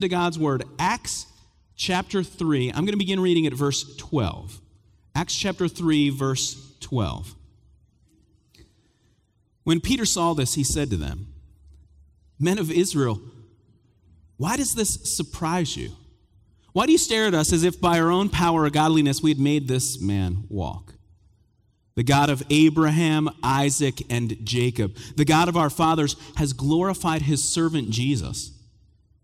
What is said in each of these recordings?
to God's word, Acts chapter 3. I'm going to begin reading at verse 12. Acts chapter 3, verse 12. When Peter saw this, he said to them, Men of Israel, why does this surprise you? Why do you stare at us as if by our own power or godliness we had made this man walk? The God of Abraham, Isaac, and Jacob, the God of our fathers, has glorified his servant Jesus.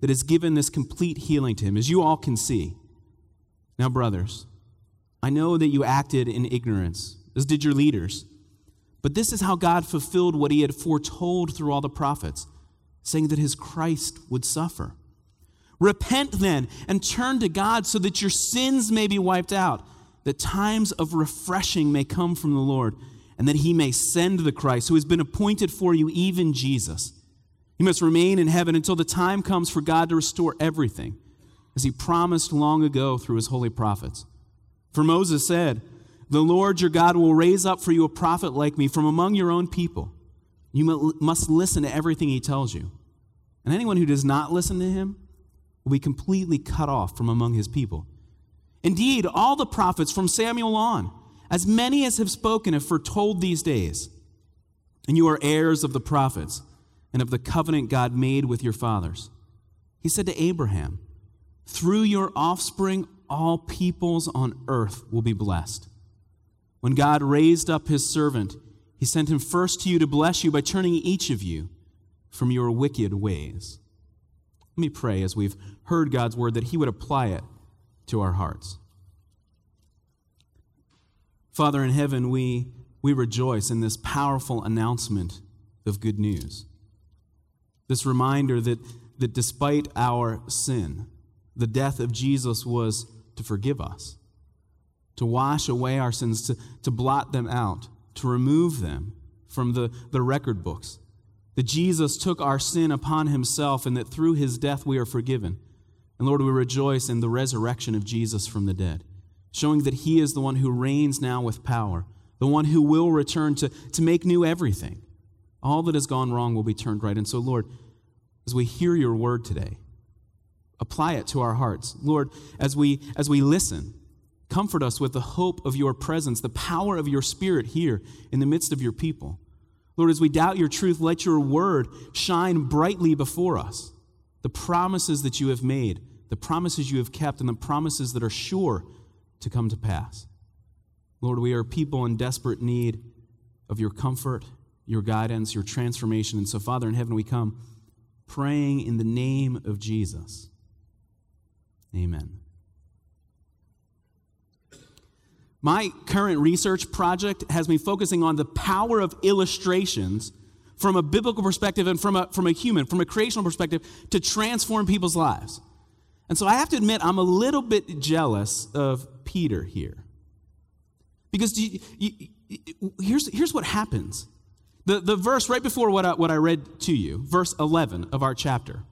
that has given this complete healing to him, as you all can see. Now, brothers, I know that you acted in ignorance, as did your leaders. But this is how God fulfilled what he had foretold through all the prophets, saying that his Christ would suffer. Repent then and turn to God so that your sins may be wiped out, that times of refreshing may come from the Lord, and that he may send the Christ who has been appointed for you, even Jesus. He must remain in heaven until the time comes for God to restore everything, as he promised long ago through his holy prophets. For Moses said, The Lord your God will raise up for you a prophet like me from among your own people. You must listen to everything he tells you. And anyone who does not listen to him will be completely cut off from among his people. Indeed, all the prophets from Samuel on, as many as have spoken, have foretold these days. And you are heirs of the prophets and of the covenant God made with your fathers. He said to Abraham, Through your offspring, all peoples on earth will be blessed. When God raised up his servant, he sent him first to you to bless you by turning each of you from your wicked ways. Let me pray as we've heard God's word that he would apply it to our hearts. Father in heaven, we, we rejoice in this powerful announcement of good news. This reminder that, that despite our sin, the death of Jesus was to forgive us, to wash away our sins, to, to blot them out, to remove them from the, the record books. That Jesus took our sin upon himself and that through his death we are forgiven. And Lord, we rejoice in the resurrection of Jesus from the dead, showing that he is the one who reigns now with power, the one who will return to, to make new everything. All that has gone wrong will be turned right. And so, Lord, as we hear your word today, apply it to our hearts. Lord, as we as we listen, comfort us with the hope of your presence, the power of your spirit here in the midst of your people. Lord, as we doubt your truth, let your word shine brightly before us. The promises that you have made, the promises you have kept, and the promises that are sure to come to pass. Lord, we are people in desperate need of your comfort your guidance, your transformation. And so, Father in heaven, we come praying in the name of Jesus. Amen. My current research project has me focusing on the power of illustrations from a biblical perspective and from a, from a human, from a creational perspective, to transform people's lives. And so I have to admit, I'm a little bit jealous of Peter here. Because you, you, here's, here's what happens the, the verse right before what I, what I read to you, verse 11 of our chapter,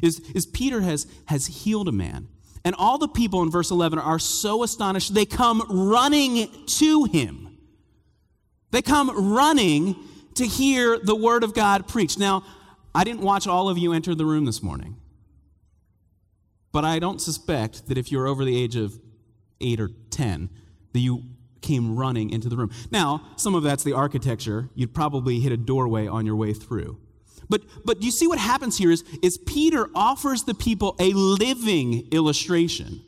is, is Peter has, has healed a man. And all the people in verse 11 are so astonished, they come running to him. They come running to hear the word of God preached. Now, I didn't watch all of you enter the room this morning. But I don't suspect that if you're over the age of 8 or 10, that you came running into the room. Now, some of that's the architecture. You'd probably hit a doorway on your way through. But, but you see what happens here is, is Peter offers the people a living illustration,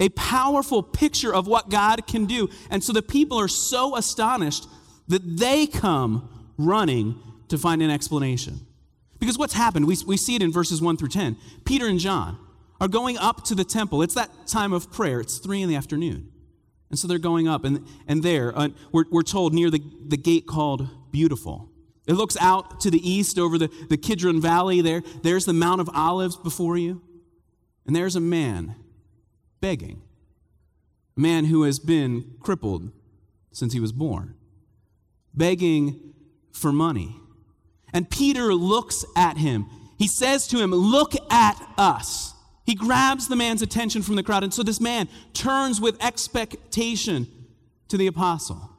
a powerful picture of what God can do. And so the people are so astonished that they come running to find an explanation. Because what's happened, we, we see it in verses 1 through 10. Peter and John are going up to the temple. It's that time of prayer, it's 3 in the afternoon. And so they're going up, and, and there, uh, we're, we're told near the, the gate called Beautiful. It looks out to the east over the, the Kidron Valley there. There's the Mount of Olives before you. And there's a man begging, a man who has been crippled since he was born, begging for money. And Peter looks at him. He says to him, Look at us. He grabs the man's attention from the crowd. And so this man turns with expectation to the apostle.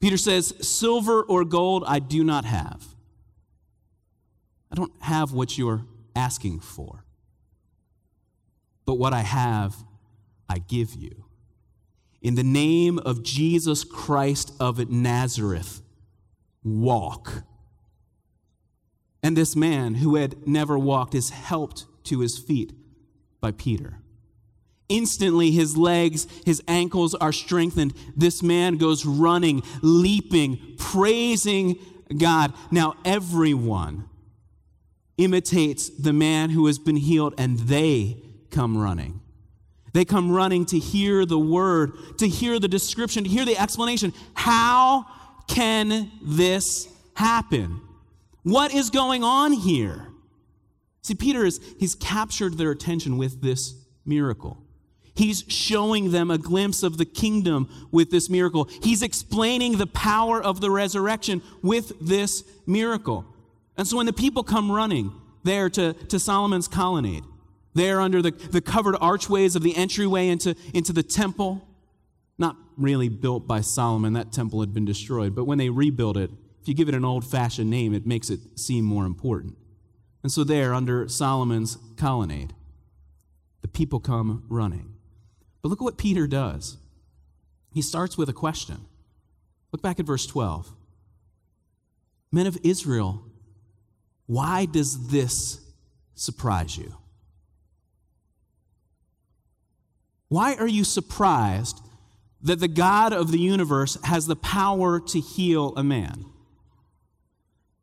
Peter says, Silver or gold I do not have. I don't have what you're asking for. But what I have, I give you. In the name of Jesus Christ of Nazareth, walk. And this man who had never walked is helped to his feet by Peter. Instantly, his legs, his ankles are strengthened. This man goes running, leaping, praising God. Now, everyone imitates the man who has been healed, and they come running. They come running to hear the word, to hear the description, to hear the explanation. How can this happen? What is going on here? See, Peter is he's captured their attention with this miracle. He's showing them a glimpse of the kingdom with this miracle. He's explaining the power of the resurrection with this miracle. And so when the people come running there to, to Solomon's colonnade, there under the, the covered archways of the entryway into, into the temple, not really built by Solomon, that temple had been destroyed, but when they rebuilt it, if you give it an old fashioned name, it makes it seem more important. And so, there, under Solomon's colonnade, the people come running. But look at what Peter does. He starts with a question. Look back at verse 12. Men of Israel, why does this surprise you? Why are you surprised that the God of the universe has the power to heal a man?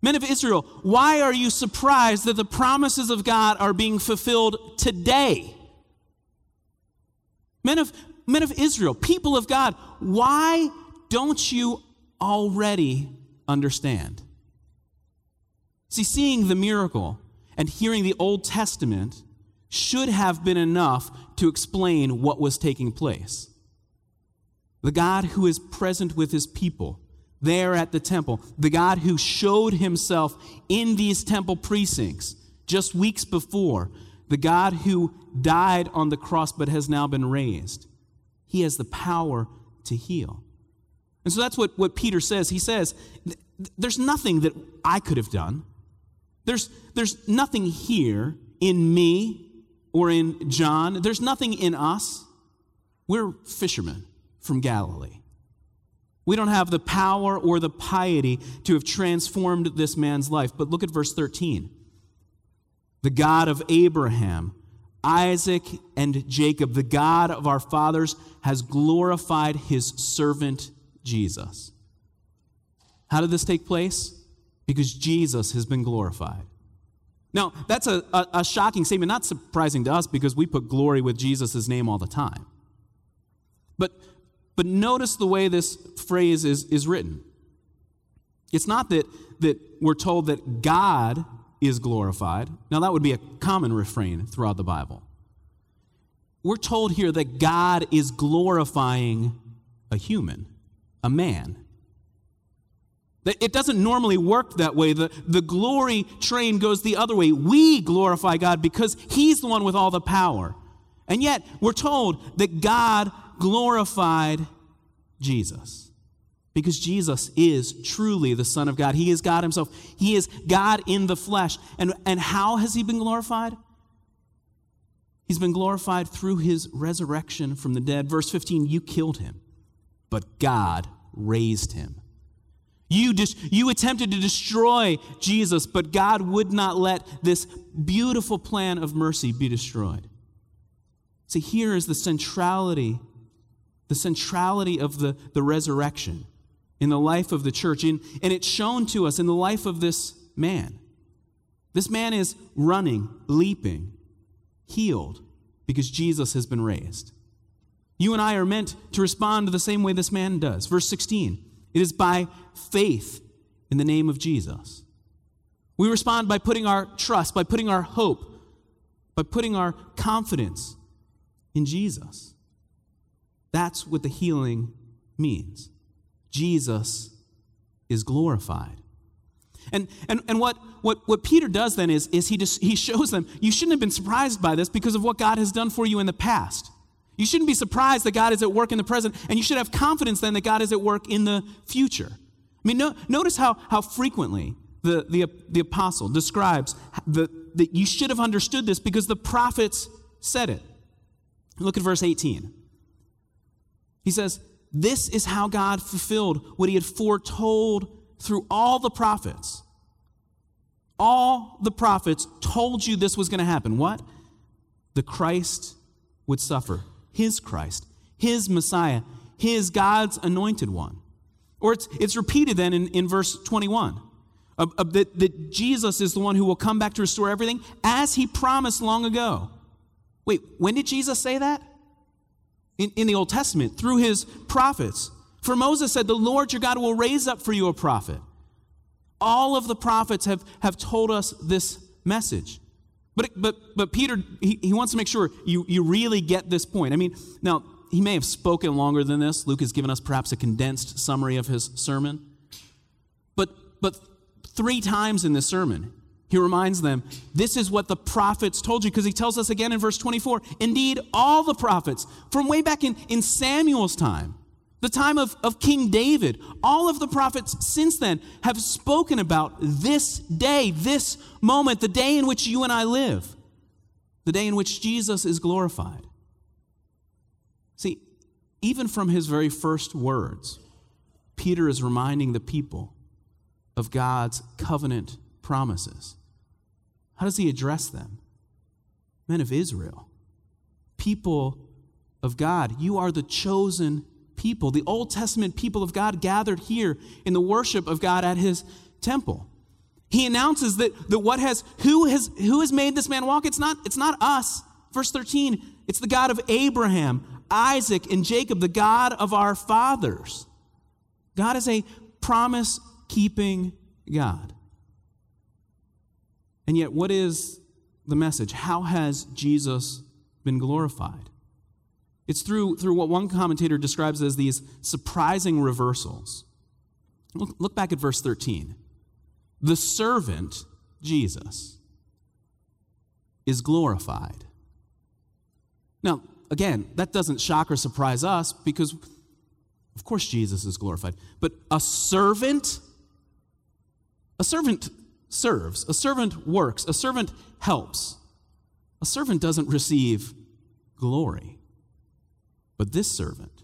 Men of Israel, why are you surprised that the promises of God are being fulfilled today? Men of, men of Israel, people of God, why don't you already understand? See, seeing the miracle and hearing the Old Testament should have been enough to explain what was taking place. The God who is present with his people there at the temple, the God who showed himself in these temple precincts just weeks before, the God who died on the cross but has now been raised, he has the power to heal. And so that's what, what Peter says. He says, There's nothing that I could have done. There's, there's nothing here in me or in John. There's nothing in us. We're fishermen from Galilee. We don't have the power or the piety to have transformed this man's life. But look at verse 13. The God of Abraham, Isaac, and Jacob, the God of our fathers, has glorified his servant Jesus. How did this take place? Because Jesus has been glorified. Now, that's a, a, a, shocking statement, not surprising to us because we put glory with Jesus' name all the time. But, but notice the way this phrase is, is written. It's not that, that we're told that God is glorified. Now, that would be a common refrain throughout the Bible. We're told here that God is glorifying a human, a man. It doesn't normally work that way. The, the glory train goes the other way. We glorify God because He's the one with all the power. And yet, we're told that God glorified Jesus because Jesus is truly the Son of God. He is God Himself, He is God in the flesh. And, and how has He been glorified? He's been glorified through His resurrection from the dead. Verse 15 You killed Him, but God raised Him. You, dis- you attempted to destroy Jesus, but God would not let this beautiful plan of mercy be destroyed. See, here is the centrality, the centrality of the, the resurrection in the life of the church. and it's shown to us in the life of this man. This man is running, leaping, healed, because Jesus has been raised. You and I are meant to respond the same way this man does. Verse 16 it is by faith in the name of Jesus. We respond by putting our trust, by putting our hope, by putting our confidence in Jesus. That's what the healing means. Jesus is glorified. And, and, and what, what, what Peter does then is, is he, just, he shows them you shouldn't have been surprised by this because of what God has done for you in the past. You shouldn't be surprised that God is at work in the present, and you should have confidence then that God is at work in the future. I mean, no, notice how, how frequently the, the, the apostle describes the, that you should have understood this because the prophets said it. Look at verse 18. He says, This is how God fulfilled what he had foretold through all the prophets. All the prophets told you this was going to happen. What? The Christ would suffer. His Christ, his Messiah, his God's anointed one. Or it's, it's repeated then in, in verse 21 uh, uh, that, that Jesus is the one who will come back to restore everything as he promised long ago. Wait, when did Jesus say that? In, in the Old Testament, through his prophets. For Moses said, The Lord your God will raise up for you a prophet. All of the prophets have, have told us this message. But, but, but Peter, he, he wants to make sure you, you really get this point. I mean, now, he may have spoken longer than this. Luke has given us perhaps a condensed summary of his sermon. But, but three times in this sermon, he reminds them, this is what the prophets told you, because he tells us again in verse 24, indeed, all the prophets, from way back in, in Samuel's time, the time of, of King David, all of the prophets since then have spoken about this day, this moment, the day in which you and I live, the day in which Jesus is glorified. See, even from his very first words, Peter is reminding the people of God's covenant promises. How does he address them? Men of Israel, people of God, you are the chosen people, the Old Testament people of God gathered here in the worship of God at his temple. He announces that, that what has who has who has made this man walk? It's not, it's not us. Verse 13, it's the God of Abraham, Isaac, and Jacob, the God of our fathers. God is a promise keeping God. And yet, what is the message? How has Jesus been glorified? It's through, through what one commentator describes as these surprising reversals. Look, look back at verse 13. The servant, Jesus, is glorified. Now, again, that doesn't shock or surprise us because, of course, Jesus is glorified. But a servant, a servant serves, a servant works, a servant helps. A servant doesn't receive glory. But this servant,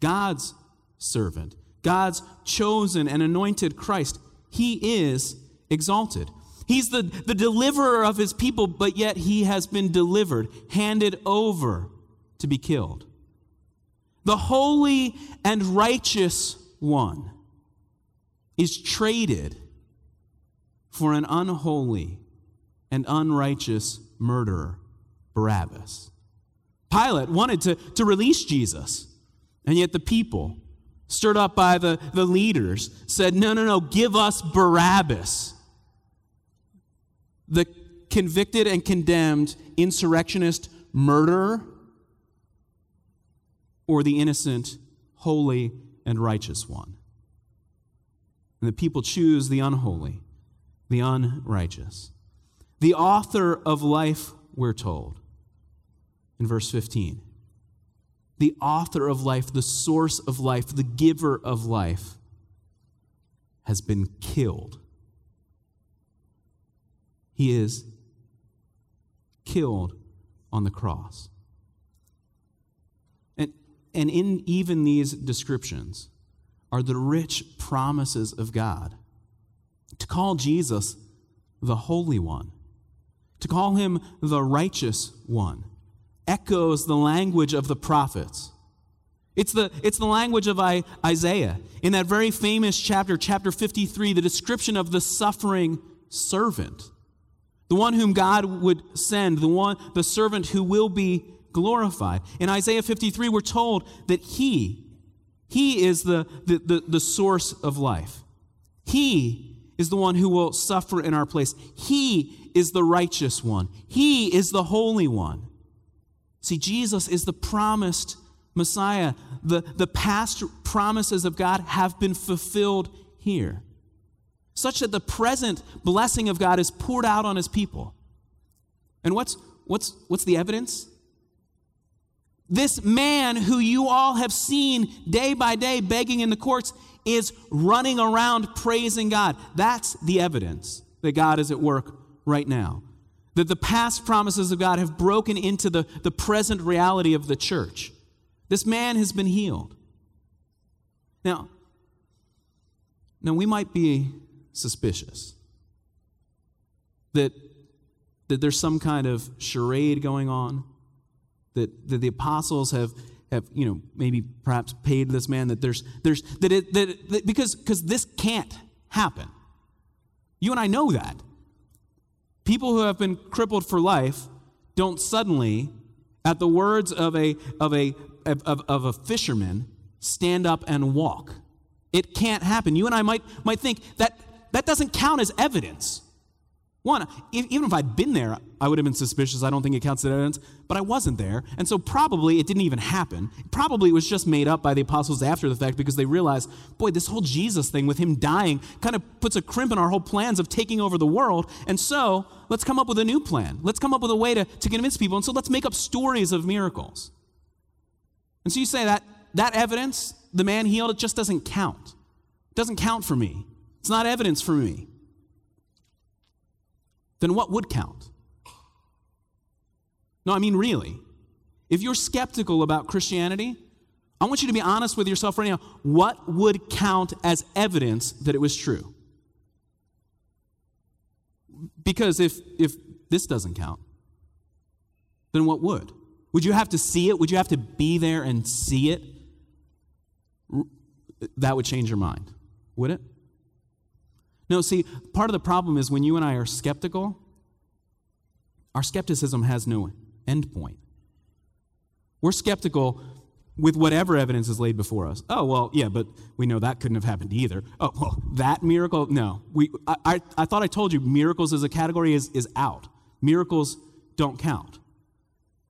God's servant, God's chosen and anointed Christ, he is exalted. He's the, the deliverer of his people, but yet he has been delivered, handed over to be killed. The holy and righteous one is traded for an unholy and unrighteous murderer, Barabbas. Pilate wanted to, to release Jesus, and yet the people, stirred up by the, the leaders, said, No, no, no, give us Barabbas. The convicted and condemned insurrectionist murderer, or the innocent, holy, and righteous one. And the people choose the unholy, the unrighteous. The author of life, we're told, in verse 15. The author of life, the source of life, the giver of life, has been killed. He is killed on the cross. And, and in even these descriptions are the rich promises of God. To call Jesus the Holy One, to call him the Righteous One, echoes the language of the prophets. It's the, it's the language of Isaiah. In that very famous chapter, chapter 53, the description of the suffering servant, the one whom God would send, the one, the servant who will be glorified. In Isaiah 53, we're told that he, he is the, the, the, the source of life. He is the one who will suffer in our place. He is the righteous one, He is the holy one. See, Jesus is the promised Messiah. The, the past promises of God have been fulfilled here, such that the present blessing of God is poured out on His people. And what's, what's, what's the evidence? This man who you all have seen day by day begging in the courts is running around praising God. That's the evidence that God is at work right now. That the past promises of God have broken into the, the present reality of the church. This man has been healed. Now, now we might be suspicious that, that there's some kind of charade going on that, that the apostles have have you know maybe perhaps paid this man that there's there's that it that, that because because this can't happen. You and i know that. People who have been crippled for life don't suddenly at the words of a of a of, of, of a fisherman stand up and walk. It can't happen. You and i might might think that that doesn't count as evidence one, even if I'd been there, I would have been suspicious. I don't think it counts as evidence, but I wasn't there. And so probably it didn't even happen. Probably it was just made up by the apostles after the fact because they realized, boy, this whole Jesus thing with him dying kind of puts a crimp in our whole plans of taking over the world. And so let's come up with a new plan. Let's come up with a way to, to convince people. And so let's make up stories of miracles. And so you say that that evidence, the man healed, it just doesn't count. It doesn't count for me. It's not evidence for me then what would count? No, I mean, really. If you're skeptical about Christianity, I want you to be honest with yourself right now. What would count as evidence that it was true? Because if, if this doesn't count, then what would? Would you have to see it? Would you have to be there and see it? That would change your mind, would it? No, see, part of the problem is when you and I are skeptical, our skepticism has no end point. We're skeptical with whatever evidence is laid before us. Oh, well, yeah, but we know that couldn't have happened either. Oh, well, that miracle? No. We, I, I, I thought I told you miracles as a category is, is out. Miracles don't count.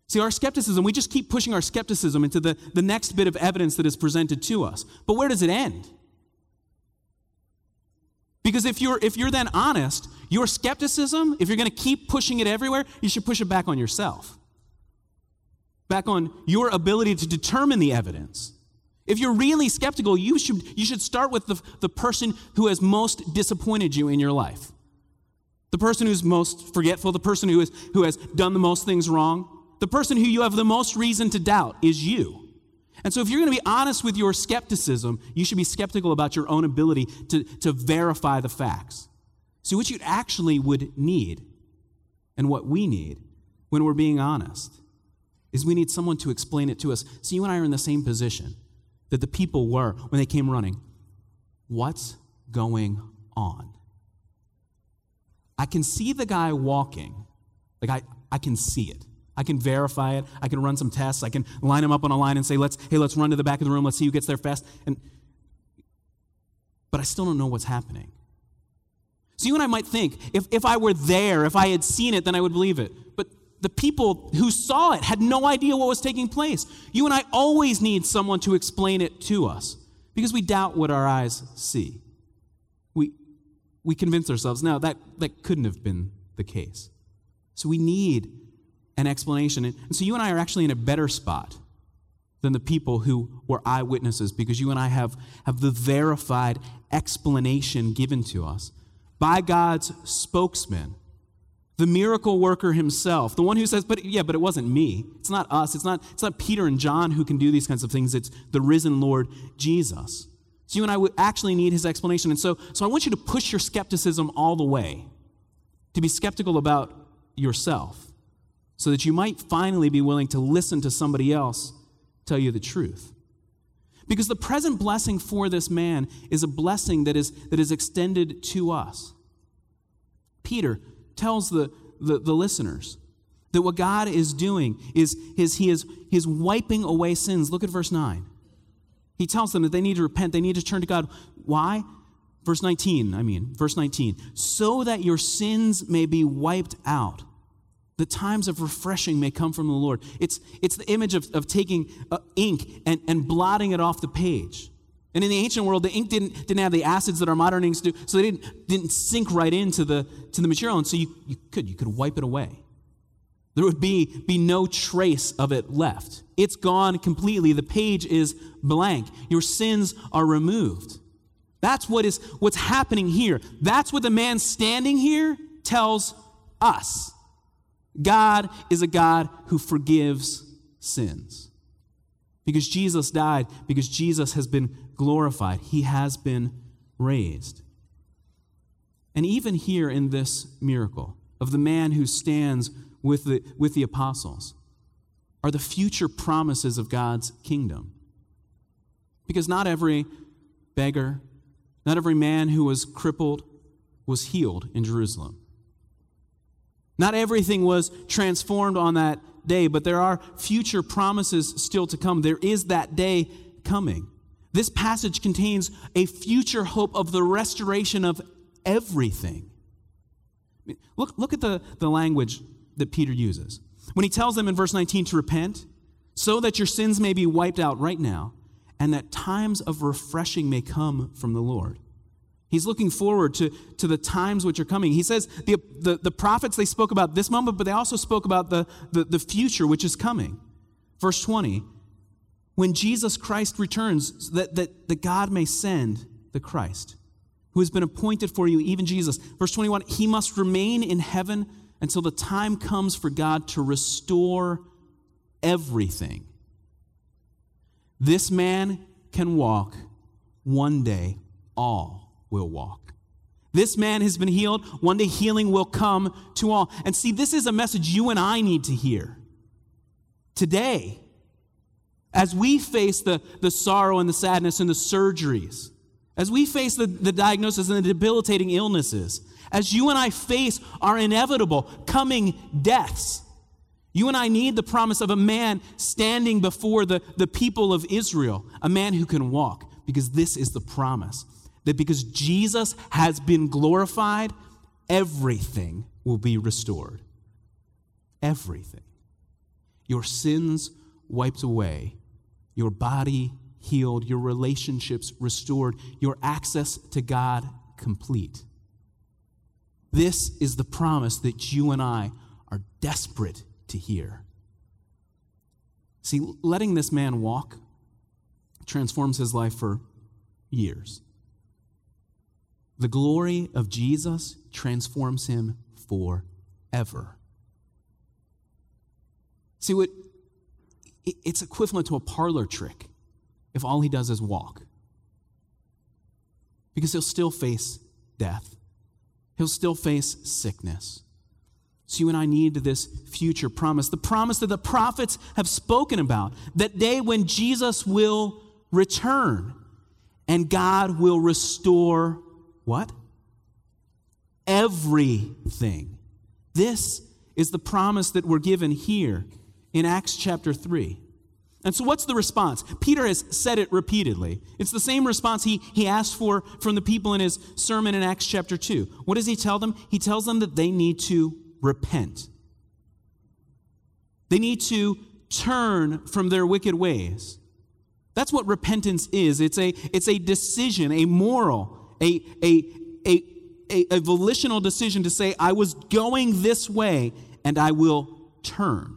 See, our skepticism, we just keep pushing our skepticism into the, the next bit of evidence that is presented to us. But where does it end? Because if you're, if you're then honest, your skepticism, if you're going to keep pushing it everywhere, you should push it back on yourself. Back on your ability to determine the evidence. If you're really skeptical, you should, you should start with the, the person who has most disappointed you in your life. The person who's most forgetful, the person who, is, who has done the most things wrong, the person who you have the most reason to doubt is you. And so, if you're going to be honest with your skepticism, you should be skeptical about your own ability to, to verify the facts. See, what you actually would need, and what we need when we're being honest, is we need someone to explain it to us. See, you and I are in the same position that the people were when they came running. What's going on? I can see the guy walking. Like, I, I can see it. I can verify it. I can run some tests. I can line them up on a line and say, let's, hey, let's run to the back of the room. Let's see who gets there fast. And, but I still don't know what's happening. So you and I might think, if, if I were there, if I had seen it, then I would believe it. But the people who saw it had no idea what was taking place. You and I always need someone to explain it to us because we doubt what our eyes see. We, we convince ourselves, no, that, that couldn't have been the case. So we need an explanation. And so you and I are actually in a better spot than the people who were eyewitnesses because you and I have, have the verified explanation given to us by God's spokesman, the miracle worker himself, the one who says, but yeah, but it wasn't me. It's not us. It's not, it's not Peter and John who can do these kinds of things. It's the risen Lord Jesus. So you and I would actually need his explanation. And so, so I want you to push your skepticism all the way, to be skeptical about yourself so that you might finally be willing to listen to somebody else tell you the truth. Because the present blessing for this man is a blessing that is, that is extended to us. Peter tells the, the, the listeners that what God is doing is, is he is, he is wiping away sins. Look at verse 9. He tells them that they need to repent, they need to turn to God. Why? Verse 19, I mean, verse 19, so that your sins may be wiped out. The times of refreshing may come from the Lord. It's, it's the image of, of taking uh, ink and, and blotting it off the page. And in the ancient world, the ink didn't, didn't have the acids that our modern inks do, so they didn't, didn't sink right into the, to the material. And so you, you, could, you could wipe it away. There would be, be no trace of it left. It's gone completely. The page is blank. Your sins are removed. That's what is what's happening here. That's what the man standing here tells us. God is a God who forgives sins. Because Jesus died, because Jesus has been glorified, he has been raised. And even here in this miracle of the man who stands with the, with the apostles are the future promises of God's kingdom. Because not every beggar, not every man who was crippled was healed in Jerusalem. Not everything was transformed on that day, but there are future promises still to come. There is that day coming. This passage contains a future hope of the restoration of everything. Look, look at the, the language that Peter uses. When he tells them in verse 19 to repent, so that your sins may be wiped out right now, and that times of refreshing may come from the Lord. He's looking forward to, to the times which are coming. He says the, the, the prophets, they spoke about this moment, but they also spoke about the, the, the future which is coming. Verse 20, when Jesus Christ returns, that, that, that God may send the Christ, who has been appointed for you, even Jesus. Verse 21, he must remain in heaven until the time comes for God to restore everything. This man can walk one day, all will walk. This man has been healed. One day healing will come to all. And see, this is a message you and I need to hear today. As we face the, the sorrow and the sadness and the surgeries, as we face the, the diagnosis and the debilitating illnesses, as you and I face our inevitable coming deaths, you and I need the promise of a man standing before the, the people of Israel, a man who can walk, because this is the promise that because Jesus has been glorified, everything will be restored. Everything. Your sins wiped away, your body healed, your relationships restored, your access to God complete. This is the promise that you and I are desperate to hear. See, letting this man walk transforms his life for years. The glory of Jesus transforms him forever. See, what, it's equivalent to a parlor trick if all he does is walk. Because he'll still face death, he'll still face sickness. So, you and I need this future promise, the promise that the prophets have spoken about, that day when Jesus will return and God will restore what? Everything. This is the promise that we're given here in Acts chapter 3. And so, what's the response? Peter has said it repeatedly. It's the same response he, he asked for from the people in his sermon in Acts chapter 2. What does he tell them? He tells them that they need to repent, they need to turn from their wicked ways. That's what repentance is it's a, it's a decision, a moral, a, a, a, a, volitional decision to say, I was going this way and I will turn.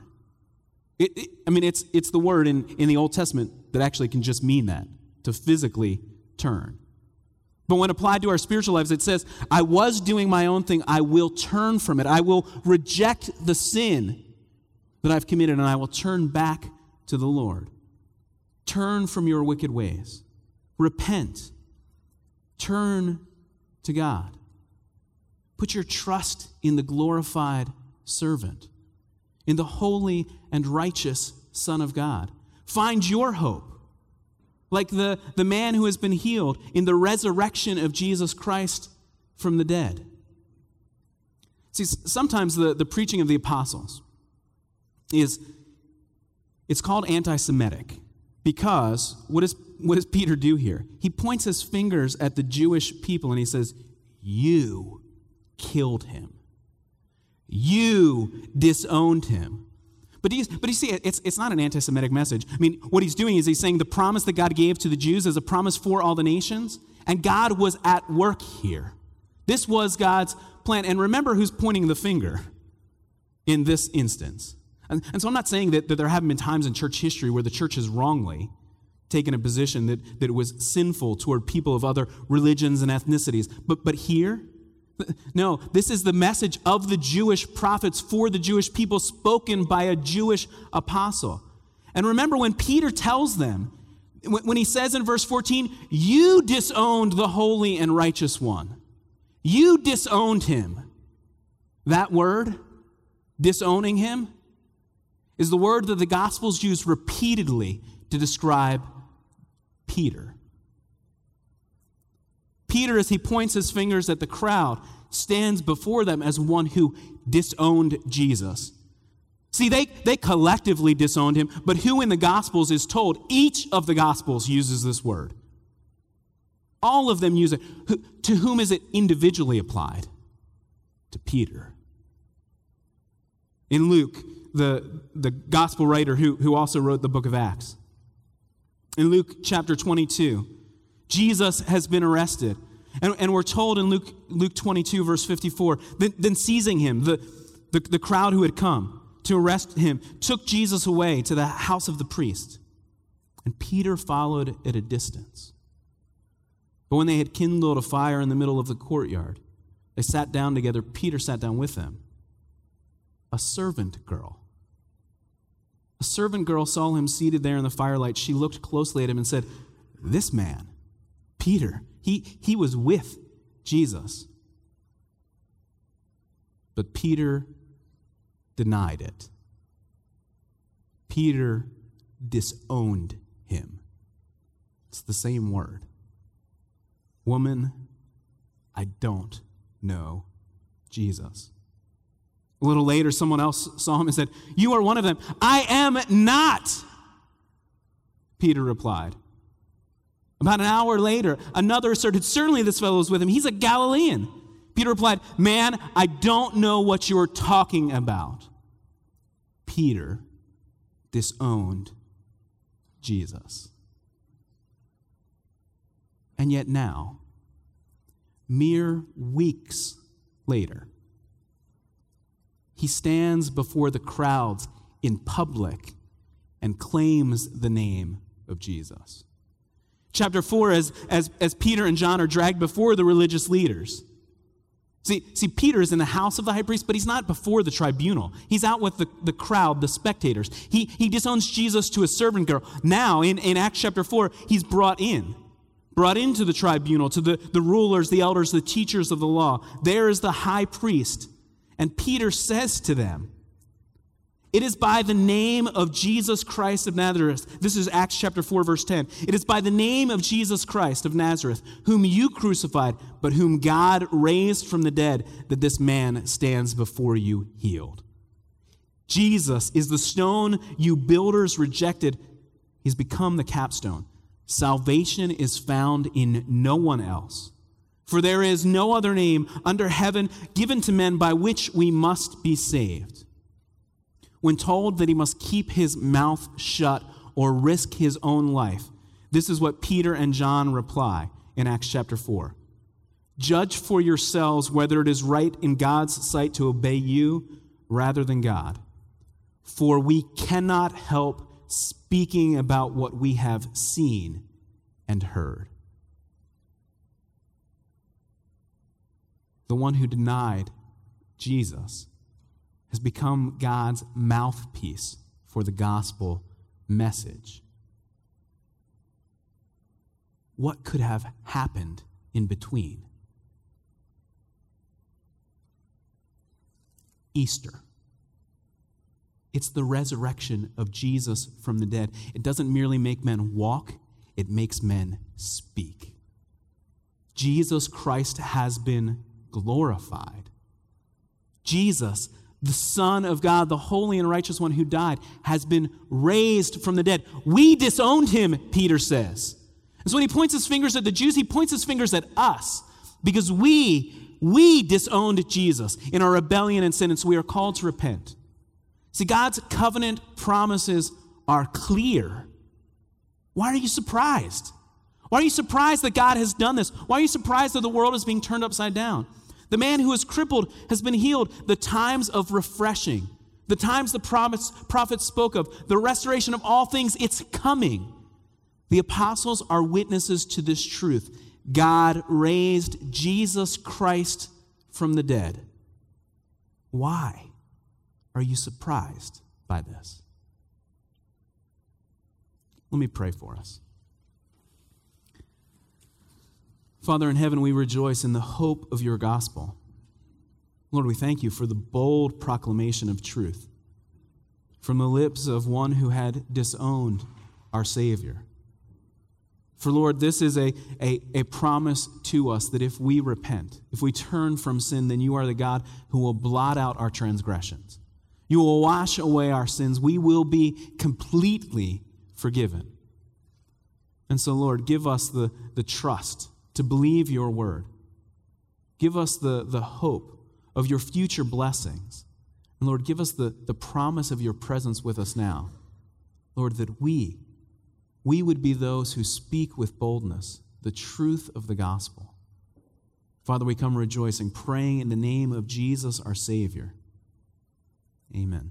It, it, I mean, it's, it's the word in, in the Old Testament that actually can just mean that, to physically turn. But when applied to our spiritual lives, it says, I was doing my own thing. I will turn from it. I will reject the sin that I've committed and I will turn back to the Lord. Turn from your wicked ways. Repent. Turn to God. Put your trust in the glorified servant, in the holy and righteous Son of God. Find your hope, like the, the man who has been healed, in the resurrection of Jesus Christ from the dead. See, sometimes the, the preaching of the apostles is it's called anti-Semitic. Because what, is, what does Peter do here? He points his fingers at the Jewish people and he says, You killed him. You disowned him. But you, but you see, it's, it's not an anti Semitic message. I mean, what he's doing is he's saying the promise that God gave to the Jews is a promise for all the nations, and God was at work here. This was God's plan. And remember who's pointing the finger in this instance. And, and so I'm not saying that, that there haven't been times in church history where the church has wrongly taken a position that, that it was sinful toward people of other religions and ethnicities. But, but here, no, this is the message of the Jewish prophets for the Jewish people spoken by a Jewish apostle. And remember when Peter tells them, when he says in verse 14, You disowned the holy and righteous one, you disowned him. That word, disowning him, is the word that the Gospels use repeatedly to describe Peter. Peter, as he points his fingers at the crowd, stands before them as one who disowned Jesus. See, they, they collectively disowned him, but who in the Gospels is told? Each of the Gospels uses this word. All of them use it. To whom is it individually applied? To Peter. In Luke, the, the gospel writer who, who also wrote the book of Acts, in Luke chapter 22, Jesus has been arrested. And, and we're told in Luke, Luke 22, verse 54, then, then seizing him, the, the, the crowd who had come to arrest him took Jesus away to the house of the priest. And Peter followed at a distance. But when they had kindled a fire in the middle of the courtyard, they sat down together. Peter sat down with them. A servant girl. A servant girl saw him seated there in the firelight. She looked closely at him and said, This man, Peter, he, he was with Jesus. But Peter denied it. Peter disowned him. It's the same word. Woman, I don't know Jesus. A little later, someone else saw him and said, You are one of them. I am not. Peter replied, about an hour later, another asserted, Certainly this fellow is with him. He's a Galilean. Peter replied, Man, I don't know what you're talking about. Peter disowned Jesus. And yet now, mere weeks later, he stands before the crowds in public and claims the name of Jesus. Chapter 4, as, as, as Peter and John are dragged before the religious leaders. See, see, Peter is in the house of the high priest, but he's not before the tribunal. He's out with the, the crowd, the spectators. He, he disowns Jesus to a servant girl. Now, in, in Acts chapter 4, he's brought in, brought into the tribunal, to the, the rulers, the elders, the teachers of the law. There is the high priest. And Peter says to them, it is by the name of Jesus Christ of Nazareth. This is Acts chapter 4, verse 10. It is by the name of Jesus Christ of Nazareth, whom you crucified, but whom God raised from the dead, that this man stands before you healed. Jesus is the stone you builders rejected. He's become the capstone. Salvation is found in no one else. For there is no other name under heaven given to men by which we must be saved when told that he must keep his mouth shut or risk his own life, this is what Peter and John reply in Acts chapter 4. Judge for yourselves whether it is right in God's sight to obey you rather than God. For we cannot help speaking about what we have seen and heard. The one who denied Jesus has become God's mouthpiece for the gospel message. What could have happened in between? Easter. It's the resurrection of Jesus from the dead. It doesn't merely make men walk, it makes men speak. Jesus Christ has been glorified. Jesus the Son of God, the holy and righteous one who died, has been raised from the dead. We disowned him, Peter says. And so when he points his fingers at the Jews, he points his fingers at us because we, we disowned Jesus in our rebellion and sin, and so we are called to repent. See, God's covenant promises are clear. Why are you surprised? Why are you surprised that God has done this? Why are you surprised that the world is being turned upside down? The man who is crippled has been healed. The times of refreshing, the times the prophets, prophets spoke of, the restoration of all things, it's coming. The apostles are witnesses to this truth. God raised Jesus Christ from the dead. Why are you surprised by this? Let me pray for us. Father in heaven, we rejoice in the hope of your gospel. Lord, we thank you for the bold proclamation of truth from the lips of one who had disowned our Savior. For Lord, this is a, a, a, promise to us that if we repent, if we turn from sin, then you are the God who will blot out our transgressions. You will wash away our sins. We will be completely forgiven. And so, Lord, give us the, the trust to believe your word. Give us the, the hope of your future blessings. And Lord, give us the, the promise of your presence with us now. Lord, that we, we would be those who speak with boldness the truth of the gospel. Father, we come rejoicing, praying in the name of Jesus, our Savior. Amen.